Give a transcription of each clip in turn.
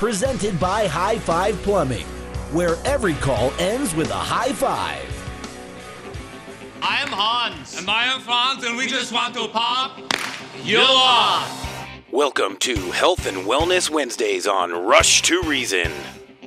Presented by High Five Plumbing, where every call ends with a high five. I am Hans. And I am Franz, and we just want to pop you off. Welcome to Health and Wellness Wednesdays on Rush to Reason.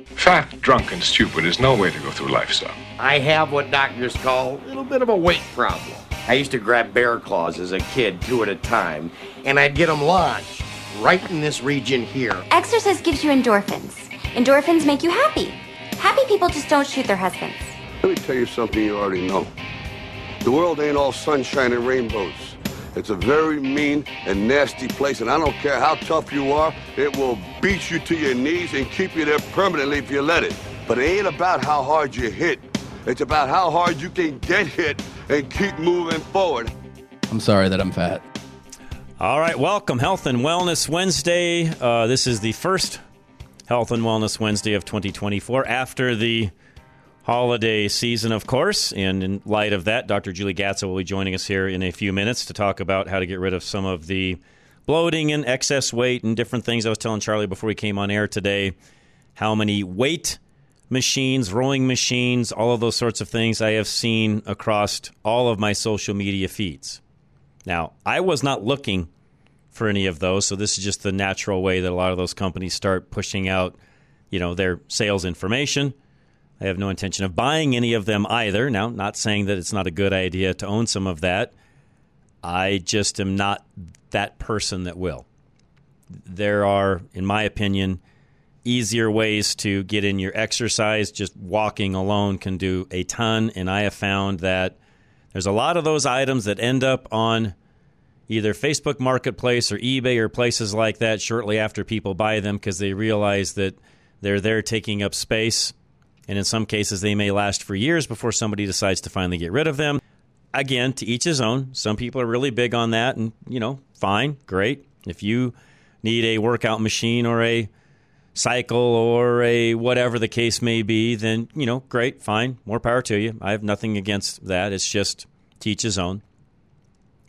Fat, drunk, and stupid is no way to go through life, son. I have what doctors call a little bit of a weight problem. I used to grab bear claws as a kid, two at a time, and I'd get them lodged right in this region here. Exercise gives you endorphins. Endorphins make you happy. Happy people just don't shoot their husbands. Let me tell you something you already know. The world ain't all sunshine and rainbows. It's a very mean and nasty place, and I don't care how tough you are, it will beat you to your knees and keep you there permanently if you let it. But it ain't about how hard you hit. It's about how hard you can get hit and keep moving forward. I'm sorry that I'm fat. All right, welcome, Health and Wellness Wednesday. Uh, this is the first Health and Wellness Wednesday of 2024 after the holiday season, of course. And in light of that, Dr. Julie Gatza will be joining us here in a few minutes to talk about how to get rid of some of the bloating and excess weight and different things. I was telling Charlie before we came on air today how many weight machines, rowing machines, all of those sorts of things I have seen across all of my social media feeds. Now, I was not looking for any of those, so this is just the natural way that a lot of those companies start pushing out, you know, their sales information. I have no intention of buying any of them either. Now, not saying that it's not a good idea to own some of that. I just am not that person that will. There are, in my opinion, easier ways to get in your exercise. Just walking alone can do a ton. And I have found that there's a lot of those items that end up on either Facebook Marketplace or eBay or places like that shortly after people buy them because they realize that they're there taking up space. And in some cases, they may last for years before somebody decides to finally get rid of them. Again, to each his own. Some people are really big on that, and, you know, fine, great. If you need a workout machine or a cycle or a whatever the case may be, then, you know, great, fine, more power to you. I have nothing against that. It's just to each his own.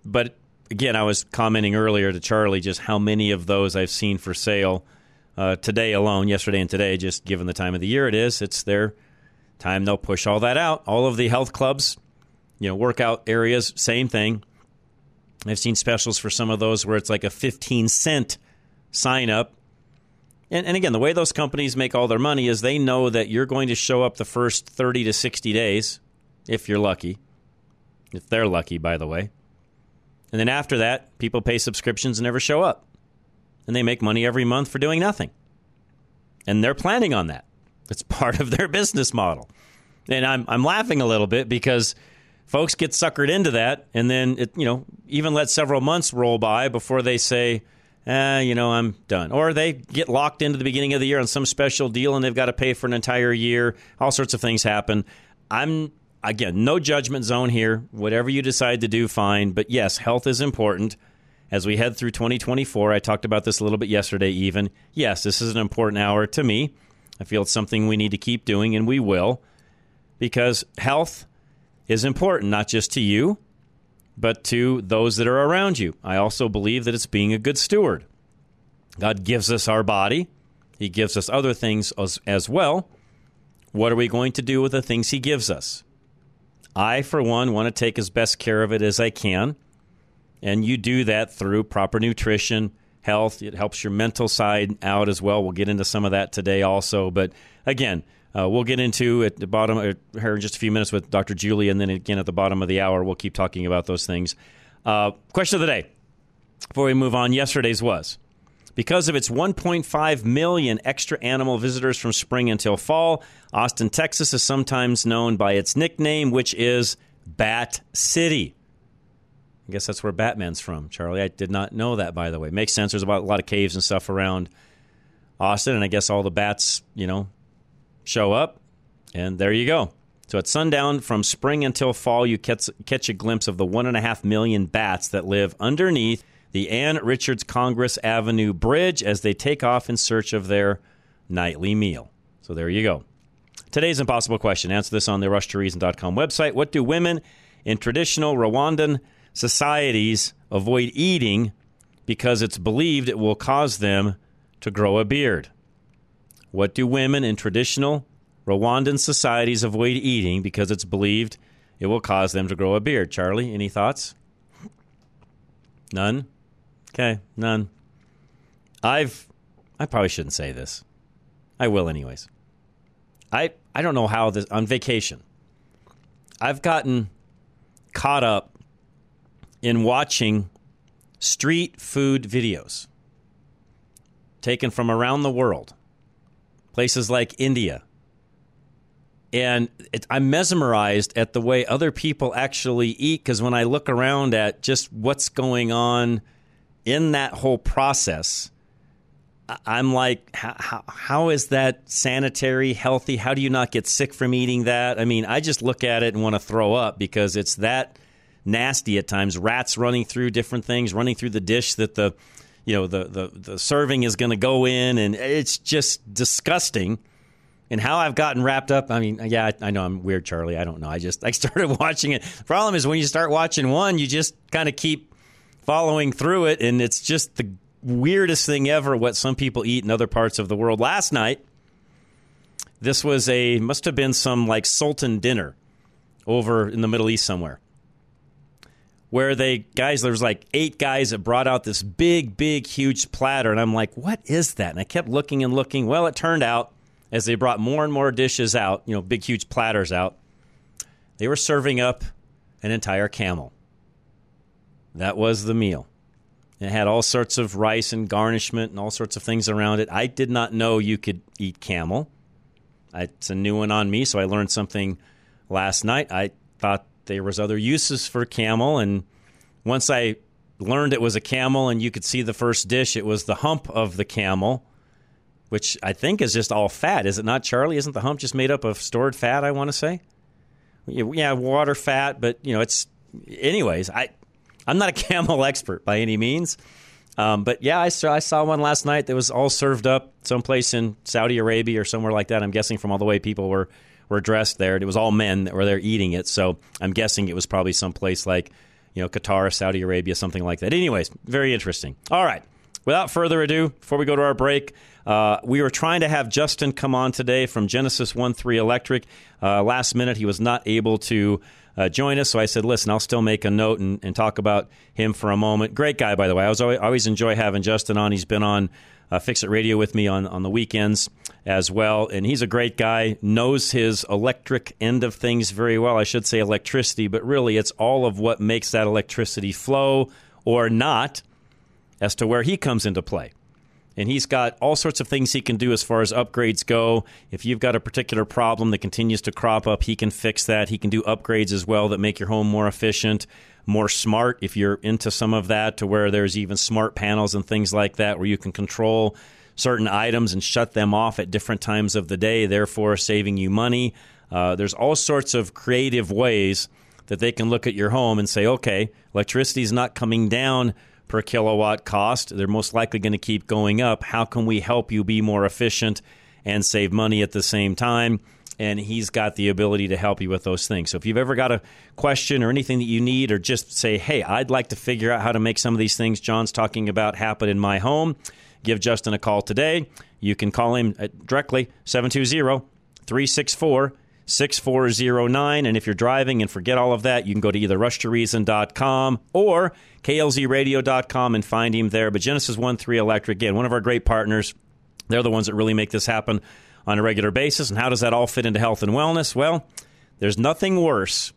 But again, I was commenting earlier to Charlie just how many of those I've seen for sale uh, today alone, yesterday and today, just given the time of the year it is. It's their time they'll push all that out. All of the health clubs, you know, workout areas, same thing. I've seen specials for some of those where it's like a 15 cent sign up. And, and again, the way those companies make all their money is they know that you're going to show up the first 30 to 60 days, if you're lucky. If they're lucky, by the way. And then after that, people pay subscriptions and never show up. And they make money every month for doing nothing. And they're planning on that. It's part of their business model. And I'm, I'm laughing a little bit because folks get suckered into that and then, it, you know, even let several months roll by before they say, eh, you know, I'm done. Or they get locked into the beginning of the year on some special deal and they've got to pay for an entire year. All sorts of things happen. I'm again, no judgment zone here. Whatever you decide to do, fine. But yes, health is important. As we head through 2024, I talked about this a little bit yesterday, even. Yes, this is an important hour to me. I feel it's something we need to keep doing, and we will, because health is important, not just to you, but to those that are around you. I also believe that it's being a good steward. God gives us our body, He gives us other things as, as well. What are we going to do with the things He gives us? I, for one, want to take as best care of it as I can. And you do that through proper nutrition, health. It helps your mental side out as well. We'll get into some of that today also. But again, uh, we'll get into at the bottom uh, here in just a few minutes with Dr. Julie, and then again at the bottom of the hour, we'll keep talking about those things. Uh, question of the day before we move on. Yesterday's was because of its 1.5 million extra animal visitors from spring until fall. Austin, Texas, is sometimes known by its nickname, which is Bat City. I guess that's where Batman's from, Charlie. I did not know that, by the way. Makes sense. There's about a lot of caves and stuff around Austin, and I guess all the bats, you know, show up, and there you go. So at sundown from spring until fall, you catch, catch a glimpse of the one and a half million bats that live underneath the Ann Richards Congress Avenue Bridge as they take off in search of their nightly meal. So there you go. Today's impossible question. Answer this on the rushtoreason.com website. What do women in traditional Rwandan societies avoid eating because it's believed it will cause them to grow a beard? What do women in traditional Rwandan societies avoid eating because it's believed it will cause them to grow a beard? Charlie, any thoughts? None? Okay, none. I've I probably shouldn't say this. I will anyways. I I don't know how this on vacation. I've gotten caught up in watching street food videos taken from around the world, places like India. And it, I'm mesmerized at the way other people actually eat because when I look around at just what's going on in that whole process, I'm like, how, how is that sanitary, healthy? How do you not get sick from eating that? I mean, I just look at it and want to throw up because it's that nasty at times. Rats running through different things, running through the dish that the, you know, the the, the serving is going to go in, and it's just disgusting. And how I've gotten wrapped up. I mean, yeah, I, I know I'm weird, Charlie. I don't know. I just I started watching it. Problem is when you start watching one, you just kind of keep following through it, and it's just the weirdest thing ever what some people eat in other parts of the world. Last night, this was a must have been some like sultan dinner over in the Middle East somewhere. Where they guys, there was like eight guys that brought out this big, big, huge platter, and I'm like, "What is that?" And I kept looking and looking. Well, it turned out as they brought more and more dishes out, you know, big, huge platters out, they were serving up an entire camel. That was the meal. It had all sorts of rice and garnishment and all sorts of things around it. I did not know you could eat camel. It's a new one on me, so I learned something last night. I thought there was other uses for camel, and once I learned it was a camel and you could see the first dish, it was the hump of the camel, which I think is just all fat. Is it not, Charlie? Isn't the hump just made up of stored fat? I want to say, yeah, water fat, but you know, it's anyways. I I'm not a camel expert by any means. Um, but yeah, I saw, I saw one last night that was all served up someplace in Saudi Arabia or somewhere like that. I'm guessing from all the way people were, were dressed there. It was all men that were there eating it. So I'm guessing it was probably someplace like, you know, Qatar, Saudi Arabia, something like that. Anyways, very interesting. All right. Without further ado, before we go to our break, uh, we were trying to have Justin come on today from Genesis 1 3 Electric. Uh, last minute, he was not able to uh, join us. So I said, listen, I'll still make a note and, and, talk about him for a moment. Great guy, by the way. I was always, always enjoy having Justin on. He's been on uh, Fix It Radio with me on, on the weekends as well. And he's a great guy, knows his electric end of things very well. I should say electricity, but really it's all of what makes that electricity flow or not as to where he comes into play and he's got all sorts of things he can do as far as upgrades go. If you've got a particular problem that continues to crop up, he can fix that. He can do upgrades as well that make your home more efficient, more smart if you're into some of that, to where there's even smart panels and things like that where you can control certain items and shut them off at different times of the day, therefore saving you money. Uh, there's all sorts of creative ways that they can look at your home and say, okay, electricity is not coming down per kilowatt cost. They're most likely going to keep going up. How can we help you be more efficient and save money at the same time? And he's got the ability to help you with those things. So if you've ever got a question or anything that you need, or just say, hey, I'd like to figure out how to make some of these things John's talking about happen in my home, give Justin a call today. You can call him uh, directly, 720 364 6409. And if you're driving and forget all of that, you can go to either rushtoreason.com or klzradio.com and find him there. But Genesis 1 3 Electric, again, one of our great partners. They're the ones that really make this happen on a regular basis. And how does that all fit into health and wellness? Well, there's nothing worse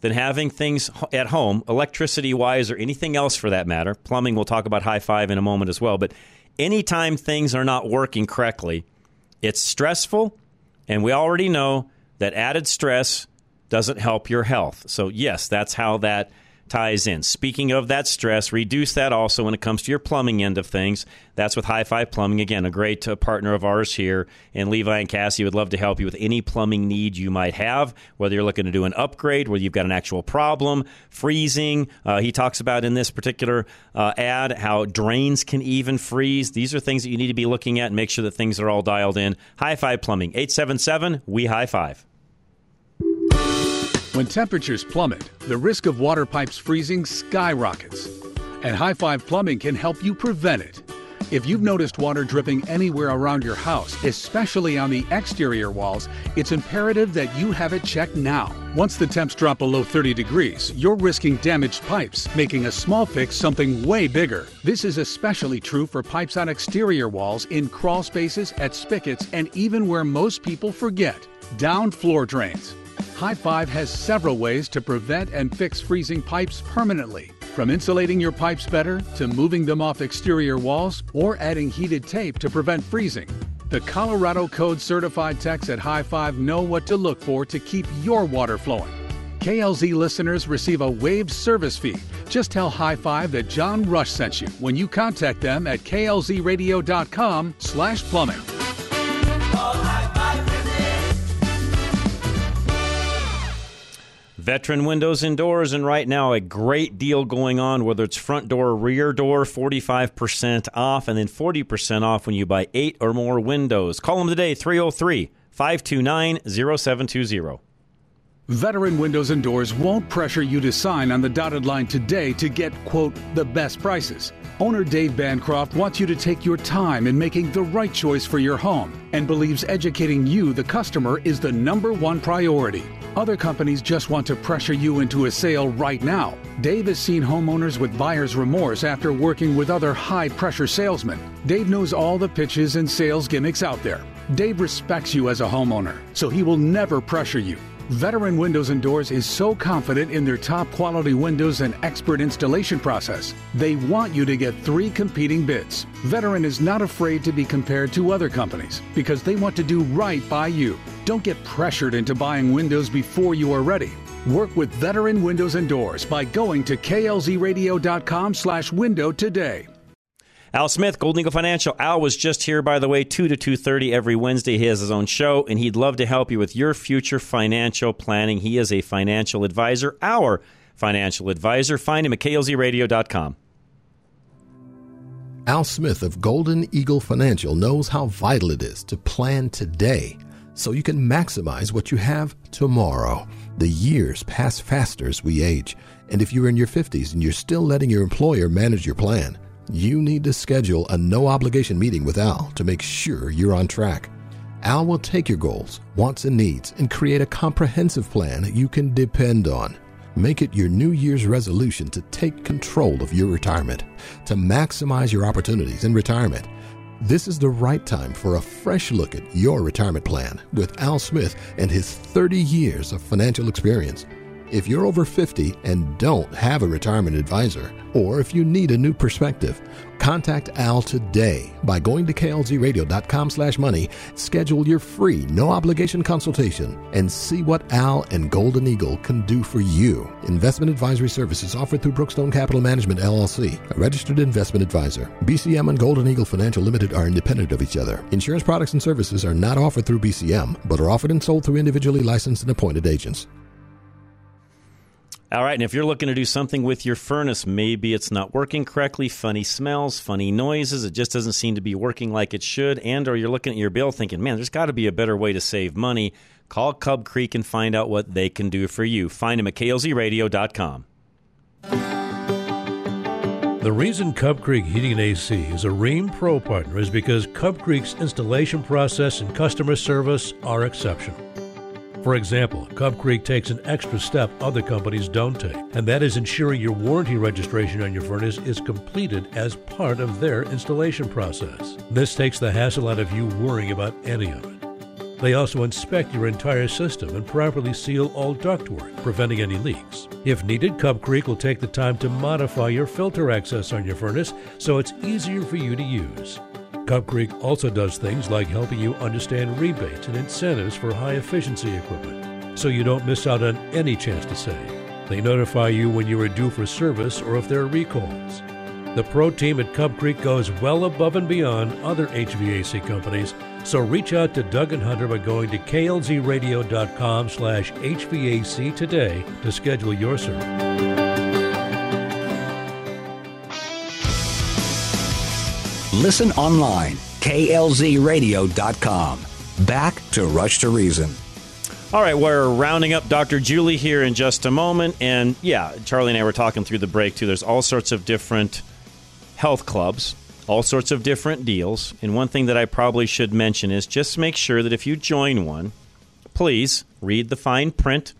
than having things at home, electricity wise or anything else for that matter. Plumbing, we'll talk about high five in a moment as well. But anytime things are not working correctly, it's stressful. And we already know that added stress doesn't help your health. So, yes, that's how that ties in. Speaking of that stress, reduce that also when it comes to your plumbing end of things. That's with High Five Plumbing. Again, a great uh, partner of ours here. And Levi and Cassie would love to help you with any plumbing need you might have, whether you're looking to do an upgrade, whether you've got an actual problem, freezing. Uh, he talks about in this particular uh, ad how drains can even freeze. These are things that you need to be looking at and make sure that things are all dialed in. High Five Plumbing, 877 We High Five. When temperatures plummet, the risk of water pipes freezing skyrockets. And High Five Plumbing can help you prevent it. If you've noticed water dripping anywhere around your house, especially on the exterior walls, it's imperative that you have it checked now. Once the temps drop below 30 degrees, you're risking damaged pipes, making a small fix something way bigger. This is especially true for pipes on exterior walls, in crawl spaces, at spigots, and even where most people forget down floor drains. High Five has several ways to prevent and fix freezing pipes permanently. From insulating your pipes better to moving them off exterior walls or adding heated tape to prevent freezing. The Colorado Code certified techs at High Five know what to look for to keep your water flowing. KLZ listeners receive a waived service fee. Just tell High Five that John Rush sent you when you contact them at klzradio.com slash plumbing. Veteran Windows and Doors, and right now a great deal going on, whether it's front door or rear door, 45% off, and then 40% off when you buy eight or more windows. Call them today, 303 529 0720. Veteran Windows and Doors won't pressure you to sign on the dotted line today to get, quote, the best prices. Owner Dave Bancroft wants you to take your time in making the right choice for your home and believes educating you, the customer, is the number one priority. Other companies just want to pressure you into a sale right now. Dave has seen homeowners with buyer's remorse after working with other high pressure salesmen. Dave knows all the pitches and sales gimmicks out there. Dave respects you as a homeowner, so he will never pressure you. Veteran Windows and Doors is so confident in their top quality windows and expert installation process, they want you to get three competing bids. Veteran is not afraid to be compared to other companies because they want to do right by you. Don't get pressured into buying windows before you are ready. Work with Veteran Windows and Doors by going to klzradio.com slash window today. Al Smith, Golden Eagle Financial. Al was just here, by the way, 2 to 2.30 every Wednesday. He has his own show, and he'd love to help you with your future financial planning. He is a financial advisor, our financial advisor. Find him at klzradio.com. Al Smith of Golden Eagle Financial knows how vital it is to plan today so you can maximize what you have tomorrow. The years pass faster as we age, and if you're in your 50s and you're still letting your employer manage your plan, you need to schedule a no obligation meeting with Al to make sure you're on track. Al will take your goals, wants, and needs and create a comprehensive plan you can depend on. Make it your New Year's resolution to take control of your retirement, to maximize your opportunities in retirement. This is the right time for a fresh look at your retirement plan with Al Smith and his 30 years of financial experience. If you're over 50 and don't have a retirement advisor, or if you need a new perspective, contact Al today by going to klzradio.com slash money, schedule your free, no obligation consultation, and see what Al and Golden Eagle can do for you. Investment advisory services offered through Brookstone Capital Management, LLC, a registered investment advisor. BCM and Golden Eagle Financial Limited are independent of each other. Insurance products and services are not offered through BCM, but are offered and sold through individually licensed and appointed agents. All right, and if you're looking to do something with your furnace, maybe it's not working correctly, funny smells, funny noises, it just doesn't seem to be working like it should, and or you're looking at your bill thinking, "Man, there's got to be a better way to save money." Call Cub Creek and find out what they can do for you. Find them at klzradio.com. The reason Cub Creek Heating and AC is a Rheem Pro partner is because Cub Creek's installation process and customer service are exceptional. For example, Cub Creek takes an extra step other companies don't take, and that is ensuring your warranty registration on your furnace is completed as part of their installation process. This takes the hassle out of you worrying about any of it. They also inspect your entire system and properly seal all ductwork, preventing any leaks. If needed, Cub Creek will take the time to modify your filter access on your furnace so it's easier for you to use. Cub Creek also does things like helping you understand rebates and incentives for high efficiency equipment, so you don't miss out on any chance to save. They notify you when you are due for service or if there are recalls. The pro team at Cub Creek goes well above and beyond other HVAC companies, so reach out to Doug and Hunter by going to klzradio.com slash HVAC today to schedule your service. Listen online, klzradio.com. Back to Rush to Reason. All right, we're rounding up Dr. Julie here in just a moment. And yeah, Charlie and I were talking through the break too. There's all sorts of different health clubs, all sorts of different deals. And one thing that I probably should mention is just make sure that if you join one, please read the fine print.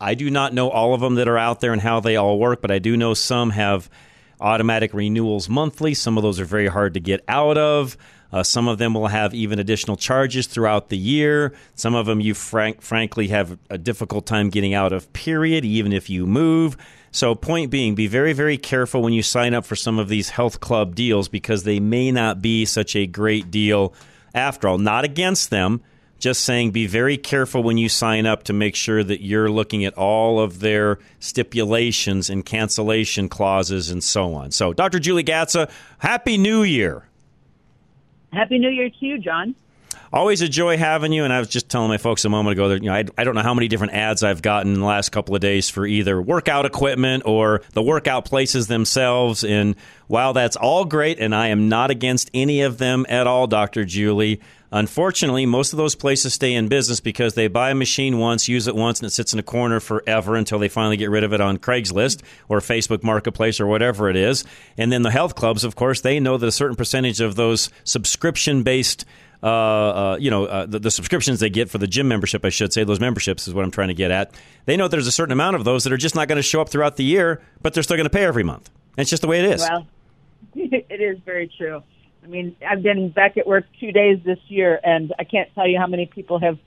I do not know all of them that are out there and how they all work, but I do know some have automatic renewals monthly. Some of those are very hard to get out of. Uh, some of them will have even additional charges throughout the year. Some of them you frank, frankly have a difficult time getting out of, period, even if you move. So, point being, be very, very careful when you sign up for some of these health club deals because they may not be such a great deal after all. Not against them, just saying be very careful when you sign up to make sure that you're looking at all of their stipulations and cancellation clauses and so on. So, Dr. Julie Gatza, Happy New Year. Happy New Year to you, John. Always a joy having you. And I was just telling my folks a moment ago that you know I, I don't know how many different ads I've gotten in the last couple of days for either workout equipment or the workout places themselves. And while that's all great, and I am not against any of them at all, Dr. Julie, Unfortunately, most of those places stay in business because they buy a machine once, use it once, and it sits in a corner forever until they finally get rid of it on Craigslist or Facebook Marketplace or whatever it is. And then the health clubs, of course, they know that a certain percentage of those subscription based uh, uh, you know, uh, the, the, subscriptions they get for the gym membership, I should say, those memberships is what I'm trying to get at. They know there's a certain amount of those that are just not going to show up throughout the year, but they're still going to pay every month. And it's just the way it is. Well, it is very true. I mean, I've been back at work two days this year, and I can't tell you how many people have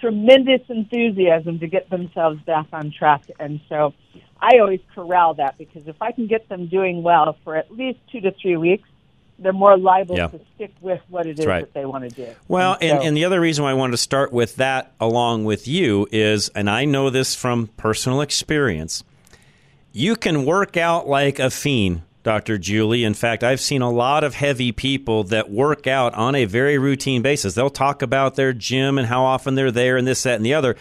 tremendous enthusiasm to get themselves back on track. And so I always corral that because if I can get them doing well for at least two to three weeks, they're more liable yeah. to stick with what it is right. that they want to do. Well, and, so, and, and, the other reason why I wanted to start with that along with you is, and I know this from personal experience, you can work out like a fiend Dr. Julie. In fact, I've seen a lot of heavy people that work out on a very routine basis. They'll talk about their gym and how often they're there and this, that, and the other.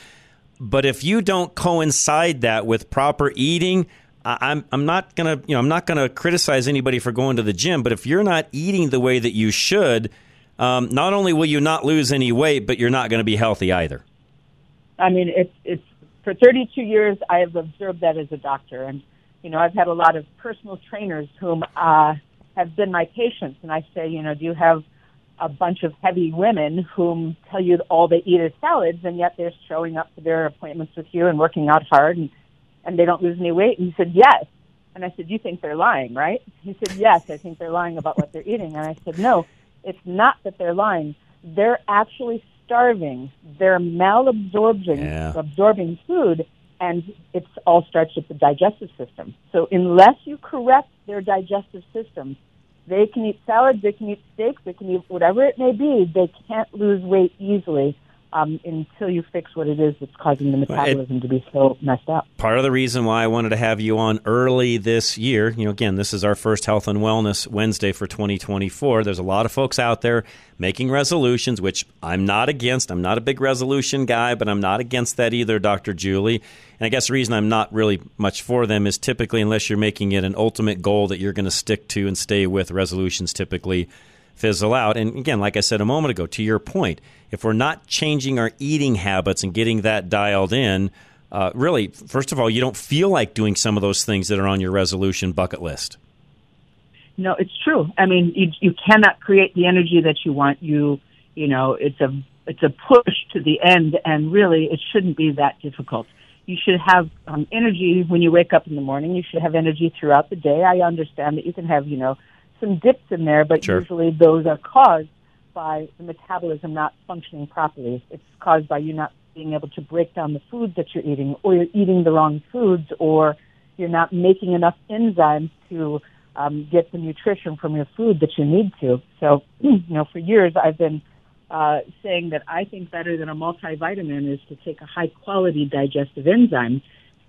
But if you don't coincide that with proper eating, I'm I'm not gonna you know I'm not gonna criticize anybody for going to the gym, but if you're not eating the way that you should, um, not only will you not lose any weight, but you're not going to be healthy either. I mean, it's it's for 32 years I have observed that as a doctor, and you know, I've had a lot of personal trainers whom uh, have been my patients, and I say, you know, do you have a bunch of heavy women whom tell you all they eat is salads, and yet they're showing up for their appointments with you and working out hard, and and they don't lose any weight? And he said, yes. And I said, you think they're lying, right? He said, yes, I think they're lying about what they're eating. And I said, no, it's not that they're lying. They're actually starving. They're malabsorbing yeah. absorbing food and it's all starts with the digestive system. So unless you correct their digestive system, they can eat salads, they can eat steaks, they can eat whatever it may be. They can't lose weight easily um, until you fix what it is that's causing the metabolism it, to be so messed up. Part of the reason why I wanted to have you on early this year, you know, again, this is our first Health and Wellness Wednesday for 2024. There's a lot of folks out there making resolutions, which I'm not against. I'm not a big resolution guy, but I'm not against that either, Dr. Julie. And I guess the reason I'm not really much for them is typically, unless you're making it an ultimate goal that you're going to stick to and stay with, resolutions typically fizzle out. And again, like I said a moment ago, to your point, if we're not changing our eating habits and getting that dialed in, uh, really, first of all, you don't feel like doing some of those things that are on your resolution bucket list. No, it's true. I mean, you you cannot create the energy that you want. You you know, it's a it's a push to the end, and really, it shouldn't be that difficult. You should have um, energy when you wake up in the morning. You should have energy throughout the day. I understand that you can have, you know, some dips in there, but Sure. usually those are caused by the metabolism not functioning properly. It's caused by you not being able to break down the food that you're eating, or you're eating the wrong foods, or you're not making enough enzymes to um, get the nutrition from your food that you need to. So, you know, for years I've been uh, saying that I think better than a multivitamin is to take a high quality digestive enzyme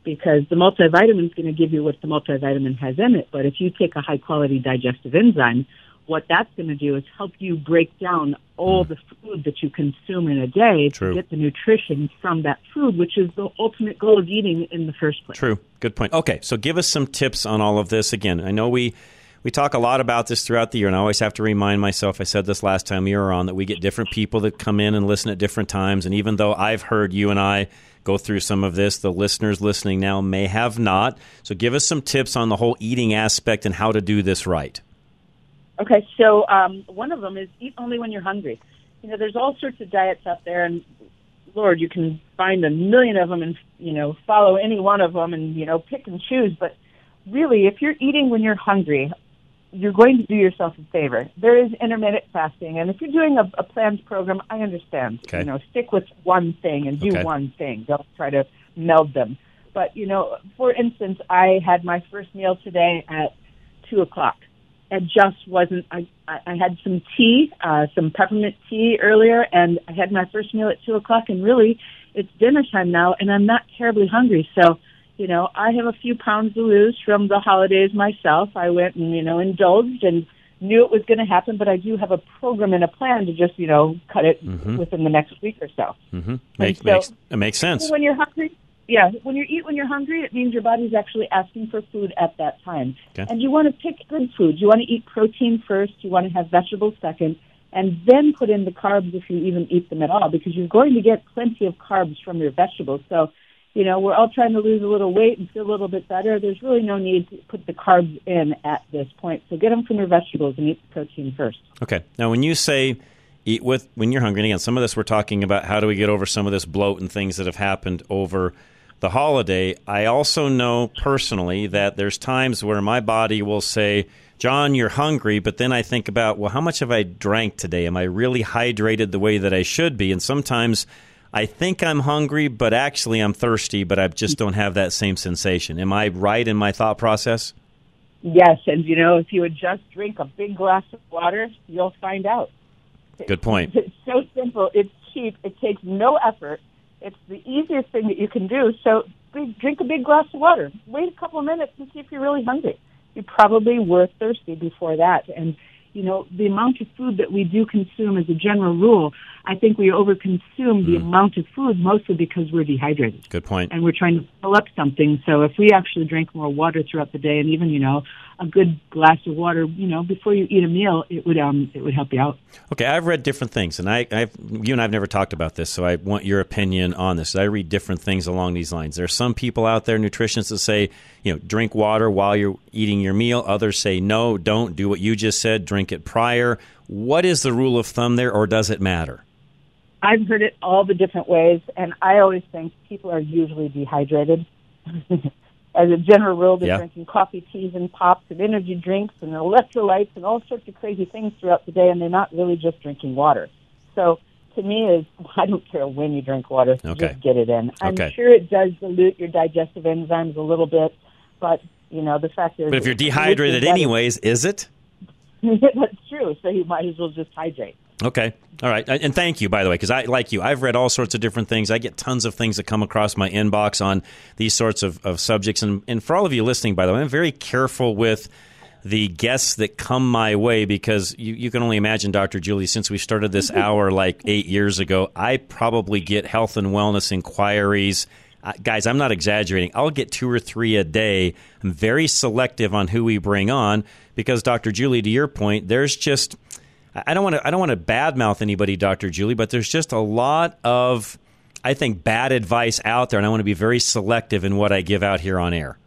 because the multivitamin is going to give you what the multivitamin has in it. But if you take a high quality digestive enzyme, what that's going to do is help you break down all mm. the food that you consume in a day True. to get the nutrition from that food, which is the ultimate goal of eating in the first place. True. Good point. Okay, so give us some tips on all of this. Again, I know we we talk a lot about this throughout the year, and I always have to remind myself. I said this last time you were on that we get different people that come in and listen at different times. And even though I've heard you and I go through some of this, the listeners listening now may have not. So give us some tips on the whole eating aspect and how to do this right. Okay, so um, one of them is eat only when you're hungry. You know, there's all sorts of diets out there, and Lord, you can find a million of them, and you know, follow any one of them, and you know, pick and choose. But really, if you're eating when you're hungry, you're going to do yourself a favor. There is intermittent fasting, and if you're doing a, a planned program, I understand. Okay. You know, stick with one thing and do Okay. one thing. Don't try to meld them. But you know, for instance, I had my first meal today at two o'clock. It just wasn't. I I I had some tea, uh, some peppermint tea earlier, and I had my first meal at two o'clock. And really, it's dinner time now, and I'm not terribly hungry. So, you know, I have a few pounds to lose from the holidays myself. I went and you know indulged and knew it was going to happen, but I do have a program and a plan to just you know cut it Mhm. within the next week or so. Mm-hmm. Make, so- makes it makes sense. When you're hungry, yeah, when you eat when you're hungry, it means your body's actually asking for food at that time. Okay. And you want to pick good food. You want to eat protein first. You want to have vegetables second, and then put in the carbs if you even eat them at all, because you're going to get plenty of carbs from your vegetables. So, you know, we're all trying to lose a little weight and feel a little bit better. There's really no need to put the carbs in at this point. So get them from your vegetables and eat the protein first. Okay. Now, when you say eat with when you're hungry, and again, some of this we're talking about how do we get over some of this bloat and things that have happened over the holiday. I also know personally that there's times where my body will say, John, you're hungry, but then I think about, well, how much have I drank today? Am I really hydrated the way that I should be? And sometimes I think I'm hungry, but actually I'm thirsty, but I just don't have that same sensation. Am I right in my thought process? Yes, and you know, if you would just drink a big glass of water, you'll find out. Good point. It's so simple. It's cheap. It takes no effort. It's the easiest thing that you can do. So big- drink a big glass of water. Wait a couple of minutes and see if you're really hungry. You probably were thirsty before that. And, you know, the amount of food that we do consume as a general rule, I think we overconsume the amount of food mostly because we're dehydrated Good point. and we're trying to fill up something. So if we actually drink more water throughout the day, and even you know a good glass of water, you know before you eat a meal, it would um it would help you out. Okay, I've read different things, and I, I've you and I've never talked about this, so I want your opinion on this. I read different things along these lines. There are some people out there, nutritionists, that say, you know, drink water while you're eating your meal. Others say, no, don't do what you just said. Drink it prior. What is the rule of thumb there, or does it matter? I've heard it all the different ways, and I always think people are usually dehydrated. As a general rule, they're Yeah. drinking coffee, teas, and pops, and energy drinks, and electrolytes, and all sorts of crazy things throughout the day, and they're not really just drinking water. So, to me, is I don't care when you drink water, Okay. just get it in. I'm Okay. sure it does dilute your digestive enzymes a little bit, but you know the fact is, But if you're dehydrated anyways, is it? That's true. So you might as well just hydrate. Okay. All right. And thank you, by the way, because I, like you, I've read all sorts of different things. I get tons of things that come across my inbox on these sorts of, of subjects. And, and for all of you listening, by the way, I'm very careful with the guests that come my way because you, you can only imagine, Dr. Julie, since we started this hour like eight years ago, I probably get health and wellness inquiries. Uh, guys, I'm not exaggerating. I'll get two or three a day. I'm very selective on who we bring on because, Dr. Julie, to your point, there's just. I don't want to. I don't want to badmouth anybody, Doctor Julie, but there's just a lot of, I think, bad advice out there, and I want to be very selective in what I give out here on air.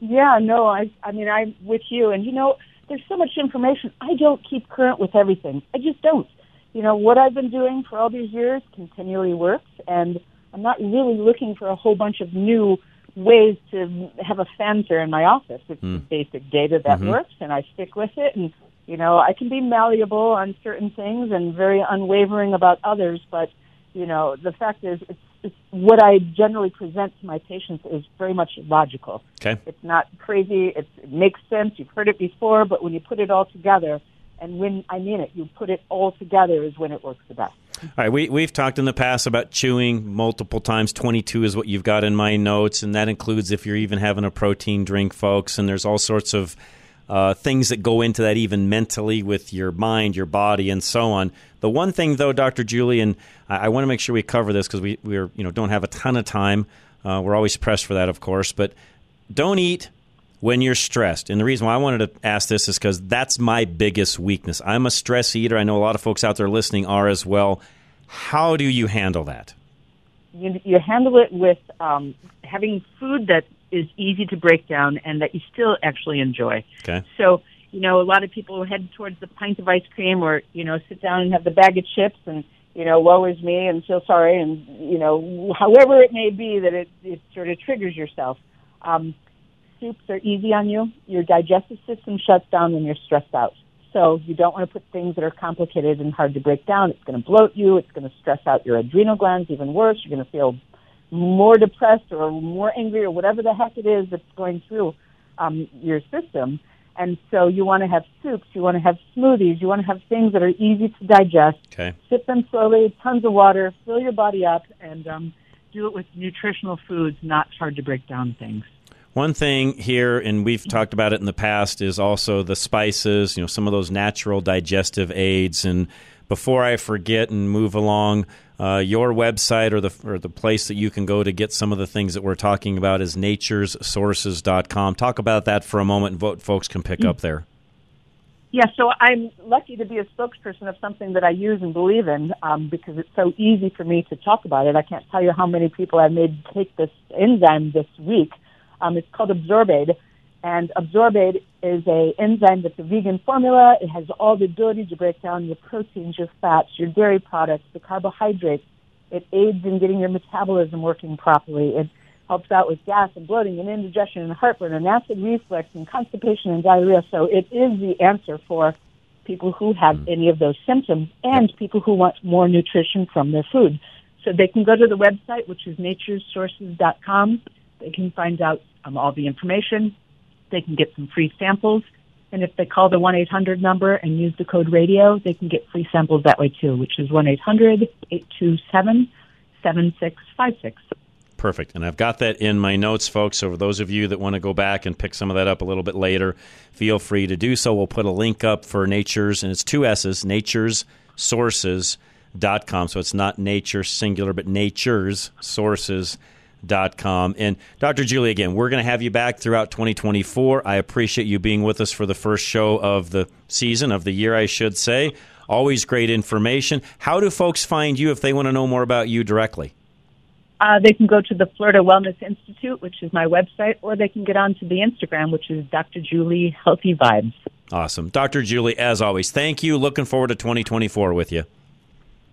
Yeah, no, I I mean I'm with you and you know, there's so much information. I don't keep current with everything. I just don't. you know, what I've been doing for all these years continually works, and I'm not really looking for a whole bunch of new ways to have a fanfare in my office. It's the basic data that Mhm. works, and I stick with it. And you know, I can be malleable on certain things and very unwavering about others. But you know, the fact is, it's, it's what I generally present to my patients is very much logical. Okay. It's not crazy. It's, it makes sense. You've heard it before, but when you put it all together, and when I mean it, you put it all together is when it works the best. All right, we, we've talked in the past about chewing multiple times. 22 is what you've got in my notes, and that includes if you're even having a protein drink, folks. And there's all sorts of uh, things that go into that, even mentally with your mind, your body, and so on. The one thing, though, Dr. Julian, I, I want to make sure we cover this because we we're, you know, don't have a ton of time. Uh, we're always pressed for that, of course, but don't eat when you're stressed. And the reason why I wanted to ask this is because that's my biggest weakness. I'm a stress eater. I know a lot of folks out there listening are as well. How do you handle that? you, you handle it with um, having food that is easy to break down and that you still actually enjoy. Okay. So, you know, a lot of people head towards the pint of ice cream or, you know, sit down and have the bag of chips and, you know, woe is me and feel sorry and, you know, however it may be that it, it sort of triggers yourself. Um, soups are easy on you. Your digestive system shuts down when you're stressed out. So you don't want to put things that are complicated and hard to break down. It's going to bloat you. It's going to stress out your adrenal glands even worse. You're going to feel more depressed or more angry or whatever the heck it is that's going through um, your system. And so you want to have soups, you want to have smoothies, you want to have things that are easy to digest. Okay. Sip them slowly, tons of water, fill your body up, and um, do it with nutritional foods, not hard to break down things. One thing here, and we've talked about it in the past, is also the spices, you know, some of those natural digestive aids. And before I forget and move along, uh, your website or the or the place that you can go to get some of the things that we're talking about is naturessources.com. Talk about that for a moment and what folks can pick up there. Yeah, so I'm lucky to be a spokesperson of something that I use and believe in um, because it's so easy for me to talk about it. I can't tell you how many people I've made take this enzyme this week. Um, it's called Absorbaid, and Absorbaid is a enzyme that's a vegan formula. It has all the ability to break down your proteins, your fats, your dairy products, the carbohydrates. It aids in getting your metabolism working properly. It helps out with gas and bloating and indigestion and heartburn and acid reflux and constipation and diarrhea. So it is the answer for people who have any of those symptoms and people who want more nutrition from their food. So they can go to the website, which is naturessources.com. They can find out um, all the information. They can get some free samples. And if they call the 1-800 number and use the code radio, they can get free samples that way too, which is 1-800-827-7656. Perfect. And I've got that in my notes, folks. So for those of you that want to go back and pick some of that up a little bit later, feel free to do so. We'll put a link up for Nature's, and it's two S's, Nature's Sources.com. So it's not nature singular, but Nature's Sources.com. And Dr. Julie, again, we're going to have you back throughout 2024. I appreciate you being with us for the first show of the season, of the year, I should say. Always great information. How do folks find you if they want to know more about you directly? Uh, they can go to the Florida Wellness Institute, which is my website, or they can get onto the Instagram, which is Dr. Julie Healthy Vibes. Awesome. Dr. Julie, as always, thank you. Looking forward to 2024 with you.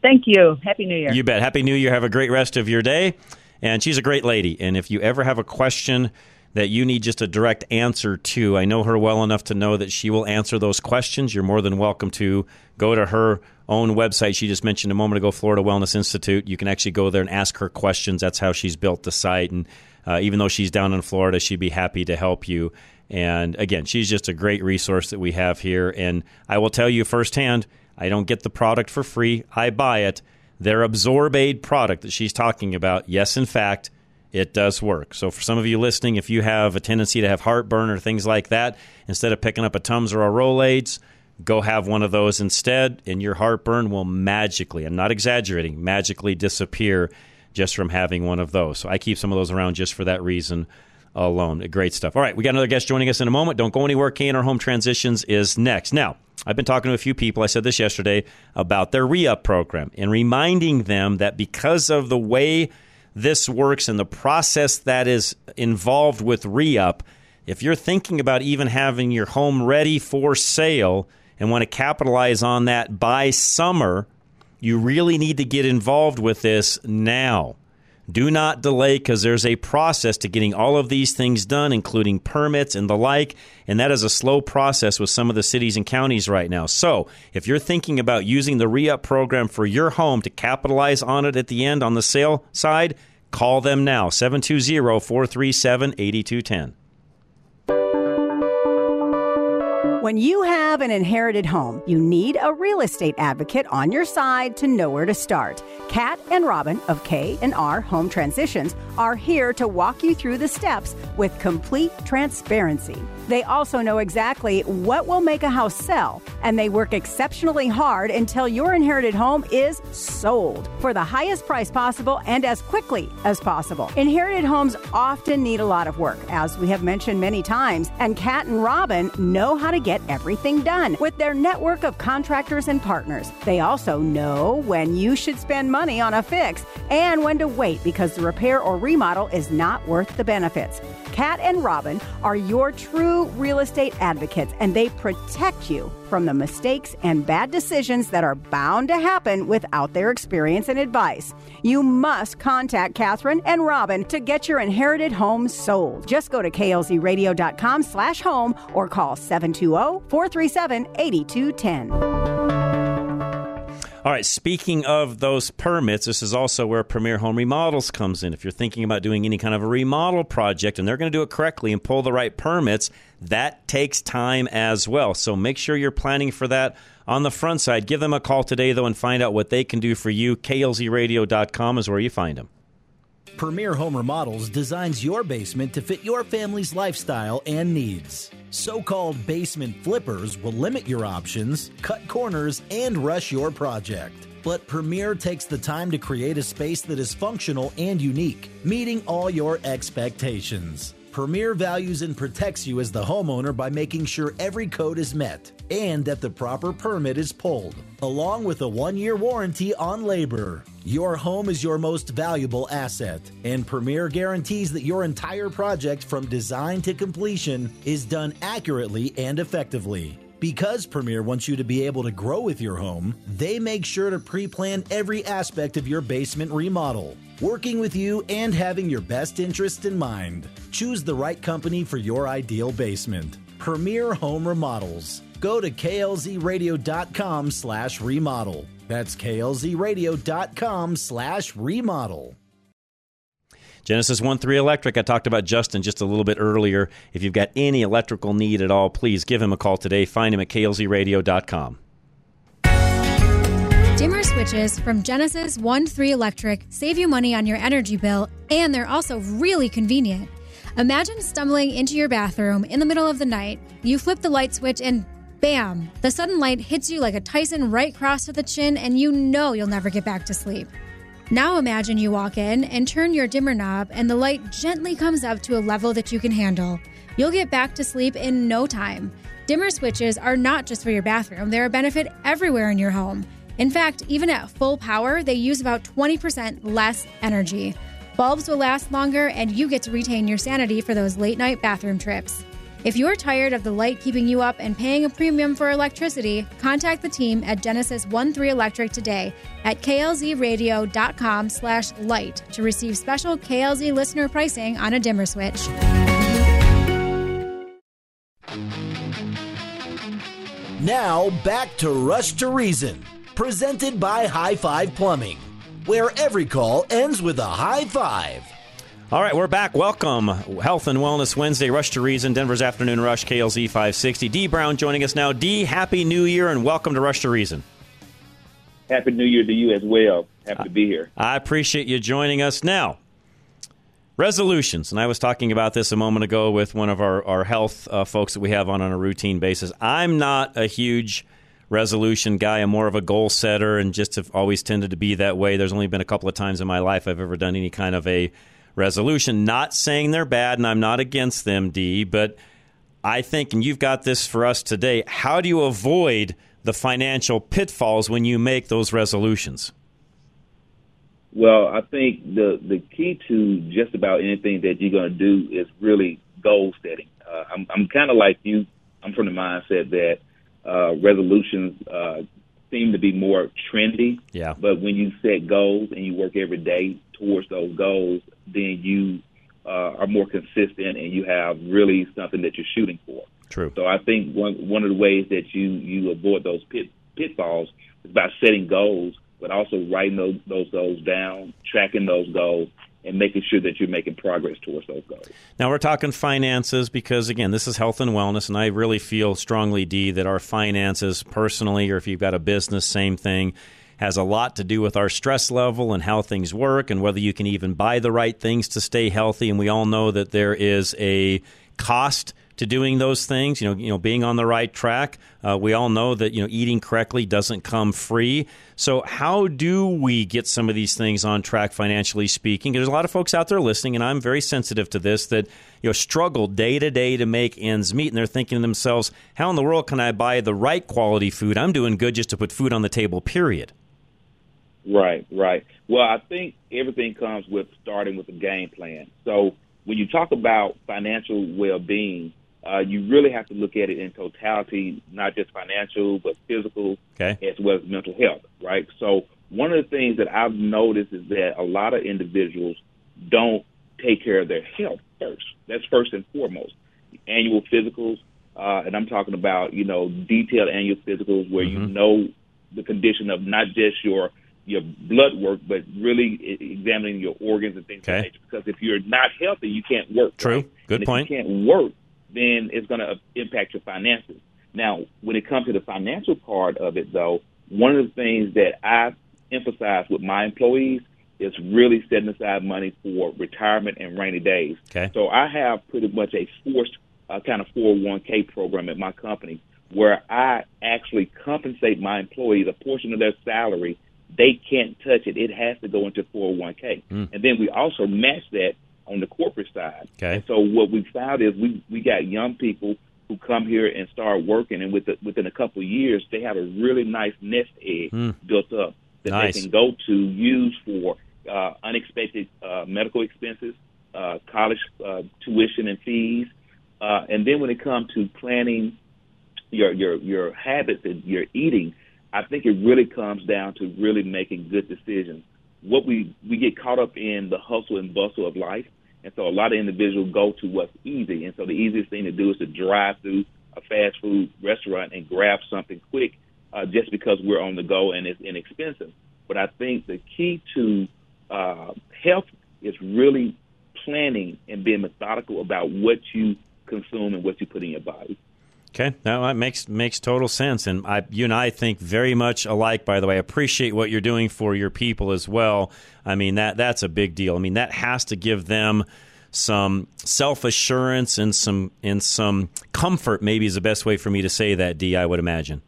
Thank you. Happy New Year. You bet. Happy New Year. Have a great rest of your day. And she's a great lady. And if you ever have a question that you need just a direct answer to, I know her well enough to know that she will answer those questions. You're more than welcome to go to her own website. She just mentioned a moment ago, Florida Wellness Institute. You can actually go there and ask her questions. That's how she's built the site. And uh, even though she's down in Florida, she'd be happy to help you. And again, she's just a great resource that we have here. And I will tell you firsthand, I don't get the product for free. I buy it. Their Absorbaid product that she's talking about, yes, in fact, it does work. So for some of you listening, if you have a tendency to have heartburn or things like that, instead of picking up a Tums or a Rolaids, go have one of those instead, and your heartburn will magically, I'm not exaggerating, magically disappear just from having one of those. So I keep some of those around just for that reason alone. Great stuff. All right, we got another guest joining us in a moment. Don't go anywhere. K&R Home Transitions is next. Now, I've been talking to a few people, I said this yesterday, about their re-up program and reminding them that because of the way this works and the process that is involved with re-up, if you're thinking about even having your home ready for sale and want to capitalize on that by summer, You really need to get involved with this now. Do not delay because there's a process to getting all of these things done, including permits and the like. And that is a slow process with some of the cities and counties right now. So if you're thinking about using the re up program for your home to capitalize on it at the end on the sale side, call them now 720 437 8210. When you have an inherited home, you need a real estate advocate on your side to know where to start. Kat and Robin of K&R Home Transitions are here to walk you through the steps with complete transparency. They also know exactly what will make a house sell, and they work exceptionally hard until your inherited home is sold for the highest price possible and as quickly as possible. Inherited homes often need a lot of work, as we have mentioned many times, and Kat and Robin know how to get everything done with their network of contractors and partners. They also know when you should spend money on a fix and when to wait because the repair or remodel is not worth the benefits. Kat and Robin are your true real estate advocates, and they protect you from the mistakes and bad decisions that are bound to happen without their experience and advice. You must contact Catherine and Robin to get your inherited home sold. Just go to klzradio.com slash home or call 720-437-8210. All right, speaking of those permits, this is also where Premier Home Remodels comes in. If you're thinking about doing any kind of a remodel project and they're going to do it correctly and pull the right permits, that takes time as well. So make sure you're planning for that on the front side. Give them a call today, though, and find out what they can do for you. KLZradio.com is where you find them. Premier Home Remodels designs your basement to fit your family's lifestyle and needs. So called basement flippers will limit your options, cut corners, and rush your project. But Premier takes the time to create a space that is functional and unique, meeting all your expectations. Premier values and protects you as the homeowner by making sure every code is met and that the proper permit is pulled, along with a one year warranty on labor. Your home is your most valuable asset, and Premier guarantees that your entire project from design to completion is done accurately and effectively. Because Premier wants you to be able to grow with your home, they make sure to pre plan every aspect of your basement remodel, working with you and having your best interest in mind. Choose the right company for your ideal basement. Premier Home Remodels. Go to klzradio.com slash remodel. That's klzradio.com slash remodel. Genesis 1 3 Electric. I talked about Justin just a little bit earlier. If you've got any electrical need at all, please give him a call today. Find him at klzradio.com. Dimmer switches from Genesis 1 3 Electric save you money on your energy bill, and they're also really convenient. Imagine stumbling into your bathroom in the middle of the night. You flip the light switch, and bam! The sudden light hits you like a Tyson right across to the chin, and you know you'll never get back to sleep. Now imagine you walk in and turn your dimmer knob, and the light gently comes up to a level that you can handle. You'll get back to sleep in no time. Dimmer switches are not just for your bathroom, they're a benefit everywhere in your home. In fact, even at full power, they use about 20% less energy. Bulbs will last longer, and you get to retain your sanity for those late night bathroom trips. If you're tired of the light keeping you up and paying a premium for electricity, contact the team at Genesis 13 Electric today at klzradio.com slash light to receive special KLZ listener pricing on a dimmer switch. Now back to Rush to Reason, presented by High Five Plumbing, where every call ends with a high five. All right, we're back. Welcome. Health and Wellness Wednesday, Rush to Reason, Denver's Afternoon Rush, KLZ 560. D Brown joining us now. D, Happy New Year and welcome to Rush to Reason. Happy New Year to you as well. Happy to be here. I appreciate you joining us. Now, resolutions. And I was talking about this a moment ago with one of our, our health uh, folks that we have on on a routine basis. I'm not a huge resolution guy. I'm more of a goal setter and just have always tended to be that way. There's only been a couple of times in my life I've ever done any kind of a resolution. Not saying they're bad, and I'm not against them, D, but I think, and you've got this for us today, how do you avoid the financial pitfalls when you make those resolutions? Well, I think the the key to just about anything that you're going to do is really goal setting. Uh, I'm I'm kind of like you. I'm from the mindset that uh, resolutions uh, seem to be more trendy. Yeah. But when you set goals and you work every day towards those goals, then you uh, are more consistent and you have really something that you're shooting for. True. So I think one one of the ways that you you avoid those pit, pitfalls is by setting goals, but also writing those those goals down, tracking those goals, and making sure that you're making progress towards those goals. Now we're talking finances because again, this is health and wellness, and I really feel strongly, D, that our finances, personally, or if you've got a business, same thing, has a lot to do with our stress level and how things work, and whether you can even buy the right things to stay healthy. And we all know that there is a cost to doing those things. You know, you know, being on the right track. Uh, we all know that you know eating correctly doesn't come free. So how do we get some of these things on track financially speaking? There's a lot of folks out there listening, and I'm very sensitive to this that you know struggle day to day to make ends meet, and they're thinking to themselves, "How in the world can I buy the right quality food? I'm doing good just to put food on the table." Period. Right, right. Well, I think everything comes with starting with a game plan. So when you talk about financial well-being, uh, you really have to look at it in totality, not just financial, but physical okay. as well as mental health, right? So one of the things that I've noticed is that a lot of individuals don't take care of their health first. That's first and foremost. Annual physicals, uh, and I'm talking about, you know, detailed annual physicals where Mm-hmm. you know the condition of not just your your blood work, but really examining your organs and things Okay. that. Because if you're not healthy, you can't work. True. right? Good and point. You can't work, then it's going to impact your finances. Now, when it comes to the financial part of it, though, one of the things that I emphasize with my employees is really setting aside money for retirement and rainy days. Okay. So I have pretty much a forced uh, kind of 401k program at my company where I actually compensate my employees a portion of their salary. They can't touch it. It has to go into 401k. Mm. And then we also match that on the corporate side. Okay. So what we found is we we got young people who come here and start working, and with the, within a couple of years, they have a really nice nest egg Hmm. built up that Nice. they can go to use for uh, unexpected uh, medical expenses, uh, college uh, tuition and fees, uh, and then when it comes to planning your your your habits and your eating, I think it really comes down to really making good decisions. What we we get caught up in the hustle and bustle of life, and so a lot of individuals go to what's easy, and so the easiest thing to do is to drive through a fast food restaurant and grab something quick, uh, just because we're on the go and it's inexpensive. But I think the key to uh, health is really planning and being methodical about what you consume and what you put in your body. Okay, no, that makes makes total sense, and I, you and I think very much alike. By the way, I appreciate what you're doing for your people as well. I mean that that's a big deal. I mean that has to give them some self assurance and some and some comfort. Maybe is the best way for me to say that. D, I would imagine.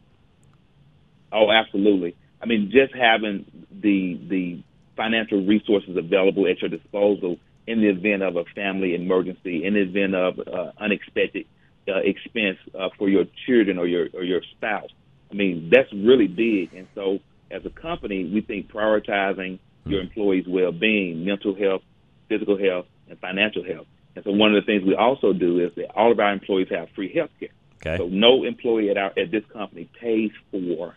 Oh, absolutely. I mean, just having the the financial resources available at your disposal in the event of a family emergency, in the event of uh, unexpected uh, expense uh, for your children or your or your spouse. I mean, that's really big. And so, as a company, we think prioritizing your employees' well-being, mental health, physical health, and financial health. And so, one of the things we also do is that all of our employees have free health care. Okay. So, no employee at our at this company pays for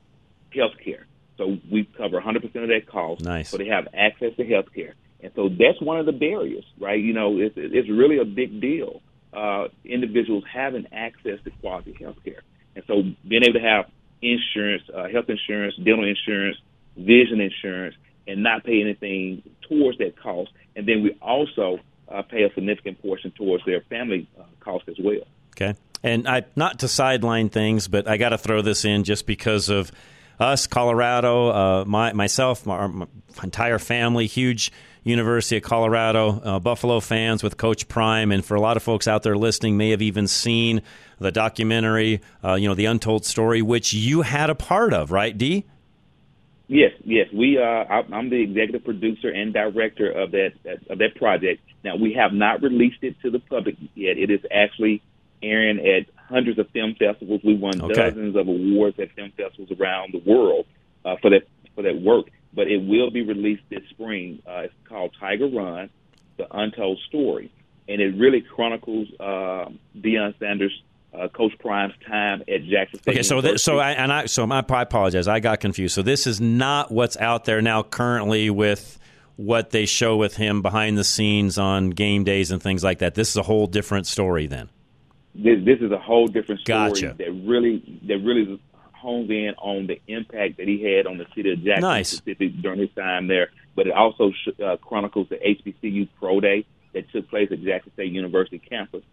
health care. So we cover 100% of that cost. Nice. So they have access to health care. And so that's one of the barriers, right? You know, it's, it's really a big deal. Uh, individuals having access to quality health care. And so being able to have insurance, uh, health insurance, dental insurance, vision insurance, and not pay anything towards that cost. And then we also uh, pay a significant portion towards their family uh, cost as well. Okay. And I not to sideline things, but I got to throw this in just because of us, Colorado, uh, my myself, my, my entire family, huge University of Colorado uh, Buffalo fans with Coach Prime, and for a lot of folks out there listening, may have even seen the documentary, uh, you know, the Untold Story, which you had a part of, right, D? Yes, yes. We uh, I- I'm the executive producer and director of that of that project. Now we have not released it to the public yet. It is actually airing at hundreds of film festivals. We won Okay. dozens of awards at film festivals around the world uh, for that for that work. But it will be released this spring. Uh, it's called Tiger Run: The Untold Story, and it really chronicles uh, Deion Sanders' uh, Coach Prime's time at Jackson State. Okay, so th- so I, and I so my, I apologize. I got confused. So this is not what's out there now currently with what they show with him behind the scenes on game days and things like that. This is a whole different story then. This, this is a whole different story Gotcha. that really that really hones in on the impact that he had on the city of Jackson, Nice. Mississippi during his time there. But it also sh- uh, chronicles the HBCU Pro Day that took place at Jackson State University campus,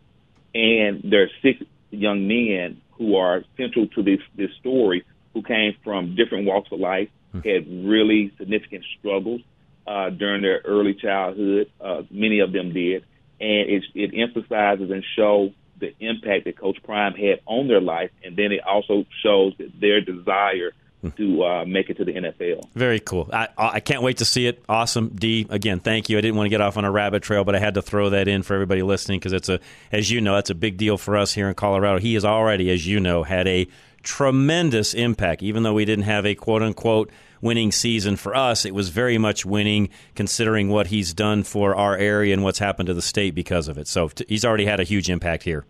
and there are six young men who are central to this this story who came from different walks of life, had really significant struggles uh, during their early childhood. Uh, many of them did, and it, it emphasizes and shows the impact that Coach Prime had on their life, and then it also shows that their desire to uh, make it to the NFL. Very cool. I, I can't wait to see it. Awesome, D. Again, thank you. I didn't want to get off on a rabbit trail, but I had to throw that in for everybody listening because it's a, as you know, that's a big deal for us here in Colorado. He has already, as you know, had a tremendous impact. Even though we didn't have a quote unquote winning season for us, it was very much winning considering what he's done for our area and what's happened to the state because of it. So t- he's already had a huge impact here.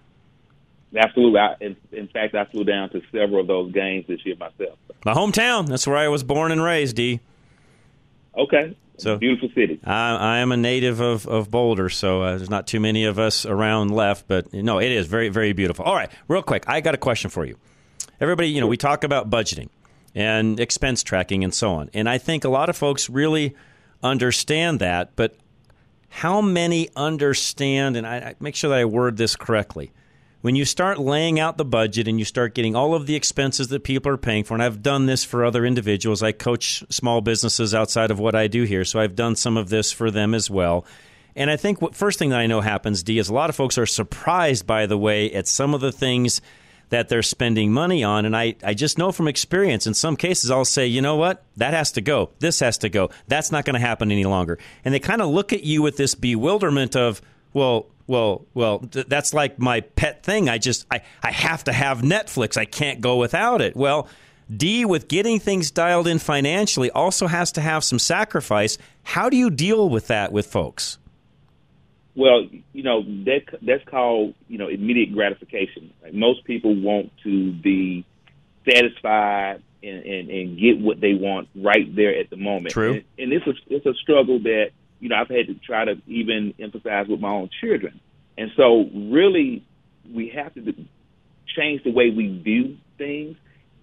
Absolutely. I, in, in fact, I flew down to several of those games this year myself. My hometown. That's where I was born and raised. D. Okay. So beautiful city. I, I am a native of, of Boulder, so uh, there's not too many of us around left. But no, it is very very beautiful. All right, real quick, I got a question for you. Everybody, you know, we talk about budgeting and expense tracking and so on, and I think a lot of folks really understand that. But how many understand? And I, I make sure that I word this correctly. When you start laying out the budget and you start getting all of the expenses that people are paying for, and I've done this for other individuals. I coach small businesses outside of what I do here, so I've done some of this for them as well. And I think what first thing that I know happens, D, is a lot of folks are surprised by the way at some of the things that they're spending money on. And I, I just know from experience, in some cases, I'll say, you know what? That has to go. This has to go. That's not going to happen any longer. And they kind of look at you with this bewilderment of, well, well, well, th- that's like my pet thing. I just, I, I have to have Netflix. I can't go without it. Well, D, with getting things dialed in financially, also has to have some sacrifice. How do you deal with that with folks? Well, you know that that's called you know immediate gratification. Like most people want to be satisfied and, and, and get what they want right there at the moment. True. And, and it's a it's a struggle that you know I've had to try to even emphasize with my own children. And so, really, we have to change the way we view things.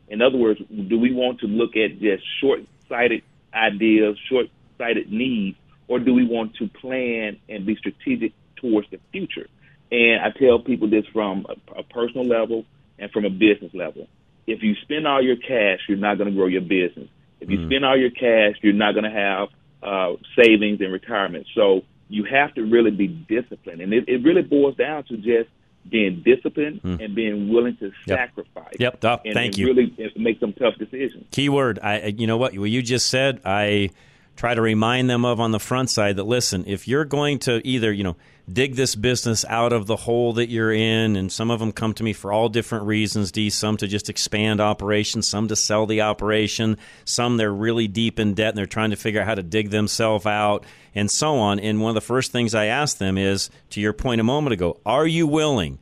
In other words, do we want to look at just short-sighted ideas, short-sighted needs, or do we want to plan and be strategic towards the future? And I tell people this from a, a personal level and from a business level. If you spend all your cash, you're not going to grow your business. If you spend all your cash, you're not going to have uh, savings and retirement. So you have to really be disciplined. And it, it really boils down to just being disciplined and being willing to sacrifice. Yep. Oh, and, thank and you. really make some tough decisions. Keyword. I, you know what? What you just said, I try to remind them of on the front side that listen, if you're going to either you know dig this business out of the hole that you're in, and some of them come to me for all different reasons. D, some to just expand operations, some to sell the operation, some they're really deep in debt and they're trying to figure out how to dig themselves out, and so on. And one of the first things I ask them is, to your point a moment ago, are you willing?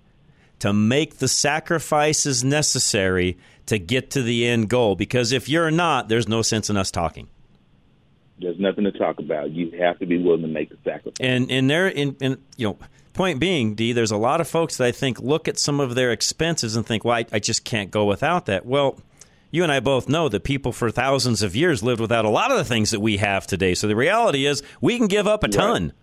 to make the sacrifices necessary to get to the end goal. Because if you're not, there's no sense in us talking. There's nothing to talk about. You have to be willing to make the sacrifice. And and there, in, in you know, point being, D, there's a lot of folks that I think look at some of their expenses and think, well, I, I just can't go without that. Well. You and I both know that people for thousands of years lived without a lot of the things that we have today. So the reality is, we can give up a ton.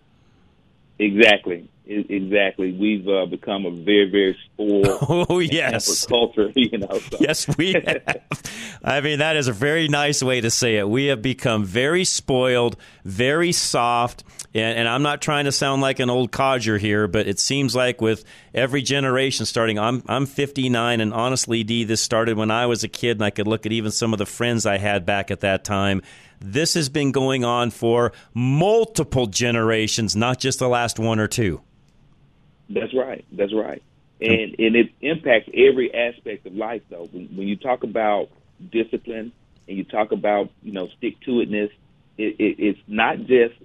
Exactly. Exactly. We've uh, become a very, very spoiled Oh, yes. culture. You know. So. Yes, we have. I mean, that is a very nice way to say it. We have become very spoiled, very soft, and, and I'm not trying to sound like an old codger here, but it seems like with every generation starting, I'm I'm 59, and honestly, D, this started when I was a kid, and I could look at even some of the friends I had back at that time. This has been going on for multiple generations, not just the last one or two. That's right. That's right. And and it impacts every aspect of life, though. When, when you talk about discipline and you talk about you know stick to itness, it, it, it's not just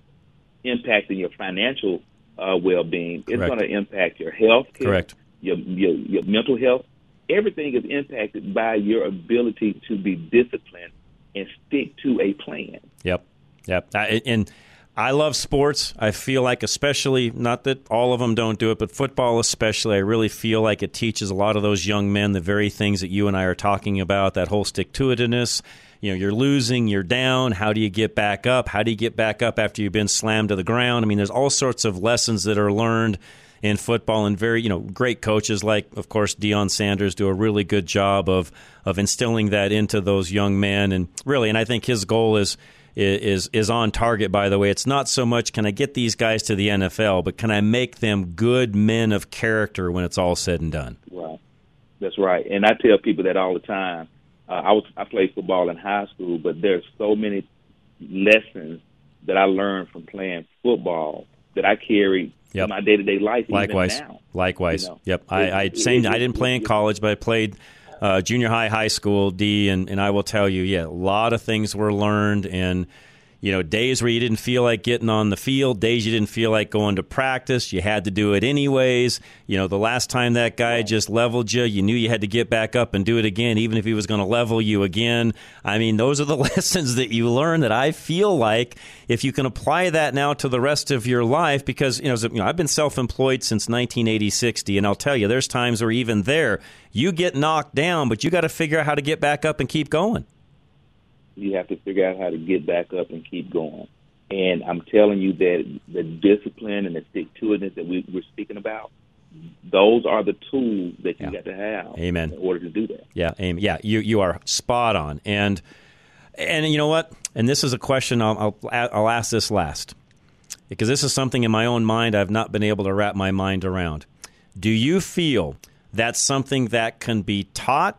impacting your financial uh, well being. It's going to impact your health, Correct. your, your your mental health, everything is impacted by your ability to be disciplined and stick to a plan. Yep. Yep. I, and I love sports. I feel like, especially, not that all of them don't do it, but football especially, I really feel like it teaches a lot of those young men the very things that you and I are talking about that whole stick to itiveness. You know, you're losing, you're down. How do you get back up? How do you get back up after you've been slammed to the ground? I mean, there's all sorts of lessons that are learned in football, and very you know great coaches like, of course, Deion Sanders do a really good job of of instilling that into those young men, and really, and I think his goal is is is on target. By the way, it's not so much can I get these guys to the NFL, but can I make them good men of character when it's all said and done? Right, that's right. And I tell people that all the time. Uh, I was I played football in high school, but there's so many lessons that I learned from playing football that I carry yep. in my day to day life. Likewise, likewise. You know? Yep. I, I same. I didn't play in college, but I played uh, junior high, high school, D, and, and I will tell you, yeah, a lot of things were learned and you know, days where you didn't feel like getting on the field, days you didn't feel like going to practice, you had to do it anyways. You know, the last time that guy just leveled you, you knew you had to get back up and do it again, even if he was going to level you again. I mean, those are the lessons that you learn that I feel like if you can apply that now to the rest of your life, because, you know, you know I've been self employed since 1980 60, and I'll tell you, there's times where even there, you get knocked down, but you got to figure out how to get back up and keep going you have to figure out how to get back up and keep going. And I'm telling you that the discipline and the stick to itness that we were speaking about, those are the tools that you yeah. got to have Amen. in order to do that. Yeah, amen. yeah, you you are spot on. And and you know what? And this is a question I'll I'll, I'll ask this last because this is something in my own mind I've not been able to wrap my mind around. Do you feel that's something that can be taught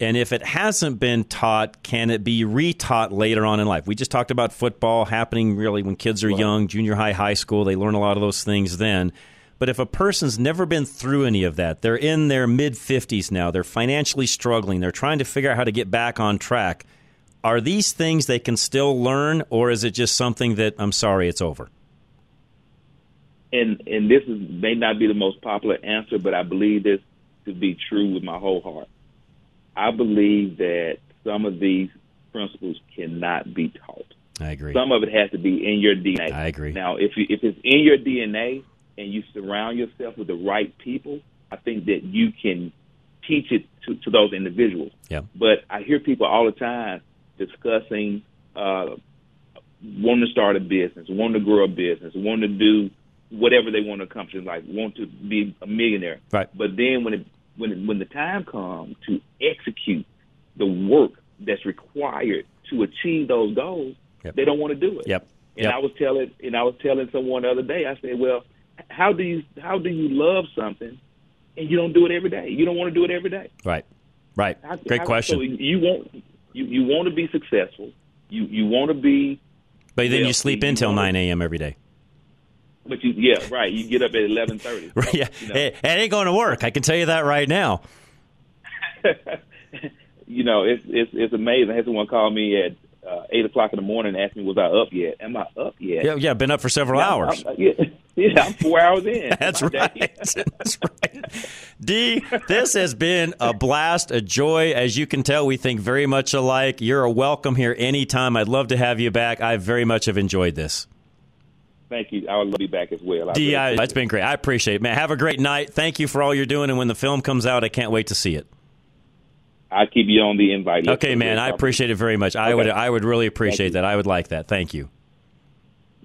and if it hasn't been taught, can it be retaught later on in life? We just talked about football happening really when kids are young, junior high, high school. They learn a lot of those things then. But if a person's never been through any of that, they're in their mid 50s now, they're financially struggling, they're trying to figure out how to get back on track. Are these things they can still learn, or is it just something that, I'm sorry, it's over? And, and this is, may not be the most popular answer, but I believe this to be true with my whole heart I believe that some of these principles cannot be taught. I agree. Some of it has to be in your DNA. I agree. Now, if you, if it's in your DNA and you surround yourself with the right people, I think that you can teach it to, to those individuals. Yeah. But I hear people all the time discussing uh, wanting to start a business, wanting to grow a business, wanting to do whatever they want to accomplish in life, want to be a millionaire. Right. But then when it when when the time comes to execute the work that's required to achieve those goals, yep. they don't want to do it. Yep. And yep. I was telling and I was telling someone the other day, I said, Well, how do you how do you love something and you don't do it every day? You don't want to do it every day. Right. Right. Great question. So you want you, you want to be successful. You you want to be But then you sleep in till nine AM every day. But you, yeah, right. You get up at eleven thirty. right. Yeah, you know. it, it ain't going to work. I can tell you that right now. you know, it's it's it's amazing. I had someone call me at uh, eight o'clock in the morning and ask me, "Was I up yet? Am I up yet?" Yeah, yeah. Been up for several yeah, hours. I'm, yeah, yeah, I'm four hours in. That's right. That's right. D, this has been a blast, a joy. As you can tell, we think very much alike. You're a welcome here anytime. I'd love to have you back. I very much have enjoyed this. Thank you. I would love to be back as well. I, it's been great. I appreciate it, man. Have a great night. Thank you for all you're doing. And when the film comes out, I can't wait to see it. I keep you on the invite. Okay, man. I appreciate it very much. I would. I would really appreciate that. I would like that. Thank you.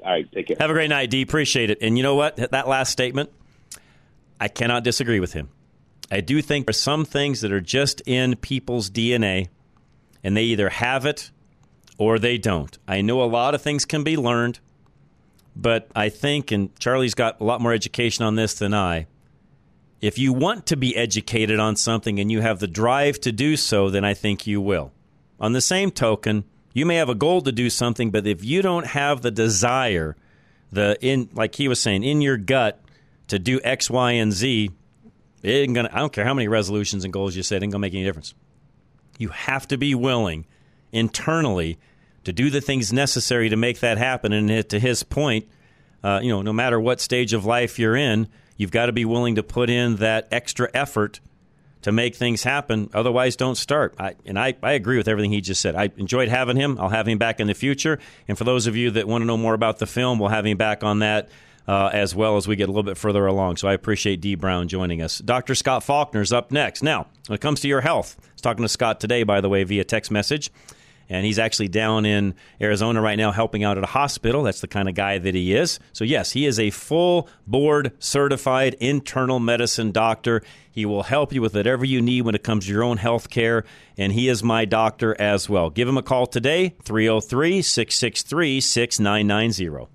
All right. Take care. Have a great night, D. Appreciate it. And you know what? That last statement, I cannot disagree with him. I do think there's some things that are just in people's DNA, and they either have it or they don't. I know a lot of things can be learned. But I think, and Charlie's got a lot more education on this than I, if you want to be educated on something and you have the drive to do so, then I think you will. On the same token, you may have a goal to do something, but if you don't have the desire, the in like he was saying, in your gut to do X, Y, and Z, it ain't gonna I don't care how many resolutions and goals you set, it ain't gonna make any difference. You have to be willing internally to do the things necessary to make that happen. And to his point, uh, you know, no matter what stage of life you're in, you've got to be willing to put in that extra effort to make things happen. Otherwise, don't start. I, and I, I agree with everything he just said. I enjoyed having him. I'll have him back in the future. And for those of you that want to know more about the film, we'll have him back on that uh, as well as we get a little bit further along. So I appreciate D. Brown joining us. Dr. Scott Faulkner's up next. Now, when it comes to your health, I was talking to Scott today, by the way, via text message and he's actually down in Arizona right now helping out at a hospital. That's the kind of guy that he is. So, yes, he is a full board certified internal medicine doctor. He will help you with whatever you need when it comes to your own health care, and he is my doctor as well. Give him a call today, 303 663 6990.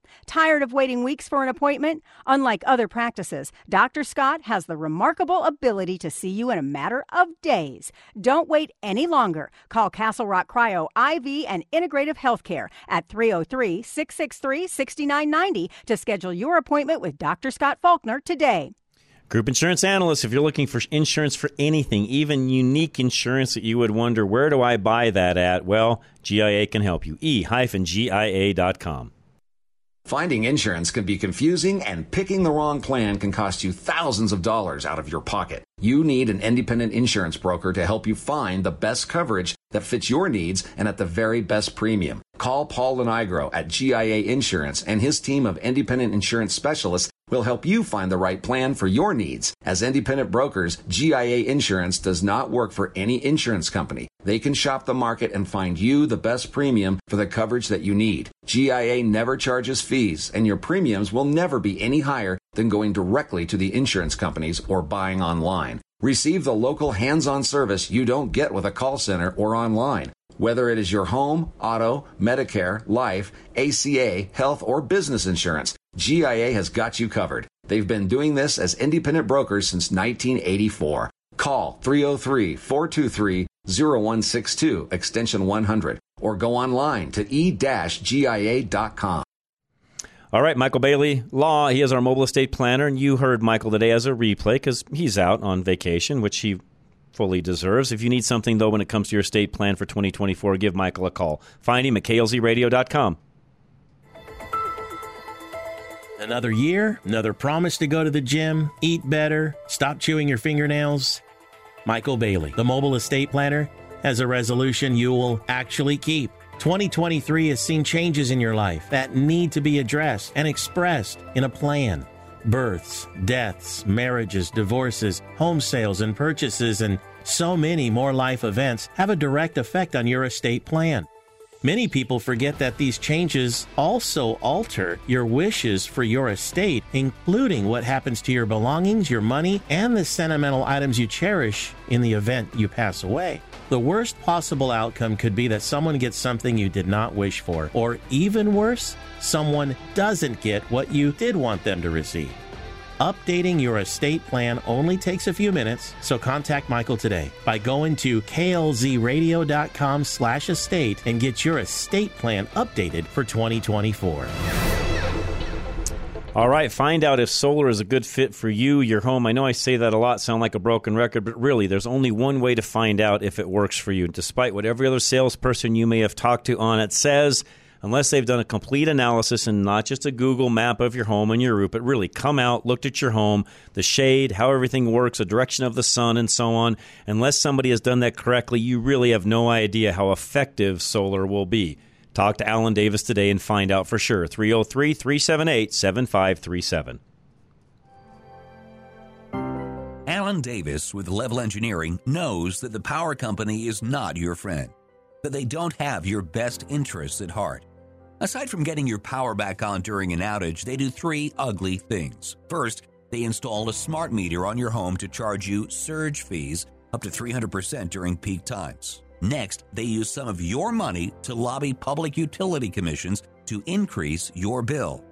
Tired of waiting weeks for an appointment? Unlike other practices, Dr. Scott has the remarkable ability to see you in a matter of days. Don't wait any longer. Call Castle Rock Cryo IV and Integrative Healthcare at 303 663 6990 to schedule your appointment with Dr. Scott Faulkner today. Group insurance analyst, if you're looking for insurance for anything, even unique insurance that you would wonder, where do I buy that at? Well, GIA can help you. e-gia.com. Finding insurance can be confusing, and picking the wrong plan can cost you thousands of dollars out of your pocket. You need an independent insurance broker to help you find the best coverage that fits your needs and at the very best premium. Call Paul Lenigro at GIA Insurance, and his team of independent insurance specialists will help you find the right plan for your needs. As independent brokers, GIA Insurance does not work for any insurance company. They can shop the market and find you the best premium for the coverage that you need. GIA never charges fees, and your premiums will never be any higher than going directly to the insurance companies or buying online. Receive the local hands on service you don't get with a call center or online. Whether it is your home, auto, Medicare, life, ACA, health, or business insurance, GIA has got you covered. They've been doing this as independent brokers since 1984. Call 303 423 0162 extension 100 or go online to e-gia.com. All right, Michael Bailey Law. He is our mobile estate planner, and you heard Michael today as a replay because he's out on vacation, which he fully deserves. If you need something, though, when it comes to your estate plan for 2024, give Michael a call. Find him at klzradio.com. Another year, another promise to go to the gym, eat better, stop chewing your fingernails. Michael Bailey, the mobile estate planner, has a resolution you will actually keep. 2023 has seen changes in your life that need to be addressed and expressed in a plan. Births, deaths, marriages, divorces, home sales and purchases, and so many more life events have a direct effect on your estate plan. Many people forget that these changes also alter your wishes for your estate, including what happens to your belongings, your money, and the sentimental items you cherish in the event you pass away. The worst possible outcome could be that someone gets something you did not wish for, or even worse, someone doesn't get what you did want them to receive. Updating your estate plan only takes a few minutes, so contact Michael today by going to klzradio.com slash estate and get your estate plan updated for 2024. All right, find out if solar is a good fit for you, your home. I know I say that a lot, sound like a broken record, but really, there's only one way to find out if it works for you. Despite what every other salesperson you may have talked to on it says, unless they've done a complete analysis and not just a Google map of your home and your roof, but really come out, looked at your home, the shade, how everything works, the direction of the sun, and so on. Unless somebody has done that correctly, you really have no idea how effective solar will be. Talk to Alan Davis today and find out for sure. 303 378 7537. Alan Davis with Level Engineering knows that the power company is not your friend, that they don't have your best interests at heart. Aside from getting your power back on during an outage, they do three ugly things. First, they install a smart meter on your home to charge you surge fees up to 300% during peak times. Next, they use some of your money to lobby public utility commissions to increase your bill.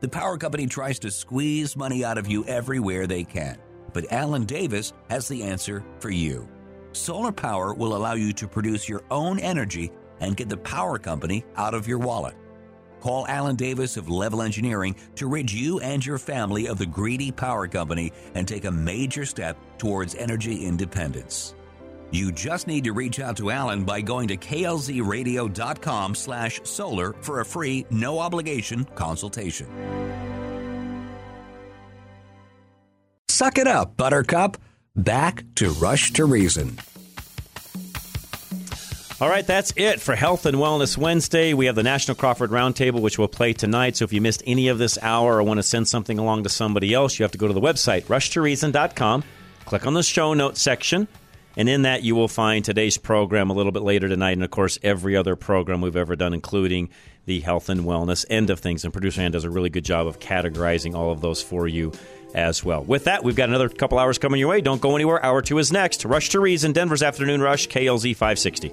The power company tries to squeeze money out of you everywhere they can, but Alan Davis has the answer for you. Solar power will allow you to produce your own energy and get the power company out of your wallet. Call Alan Davis of Level Engineering to rid you and your family of the greedy power company and take a major step towards energy independence. You just need to reach out to Alan by going to klzradio.com slash solar for a free, no obligation consultation. Suck it up, Buttercup. Back to Rush to Reason. All right, that's it for Health and Wellness Wednesday. We have the National Crawford Roundtable, which will play tonight. So if you missed any of this hour or want to send something along to somebody else, you have to go to the website, rushtoreason.com, click on the show notes section, and in that you will find today's program a little bit later tonight, and of course, every other program we've ever done, including the health and wellness end of things. And producer Ann does a really good job of categorizing all of those for you as well. With that, we've got another couple hours coming your way. Don't go anywhere. Hour two is next. Rush to Reason, Denver's Afternoon Rush, KLZ 560.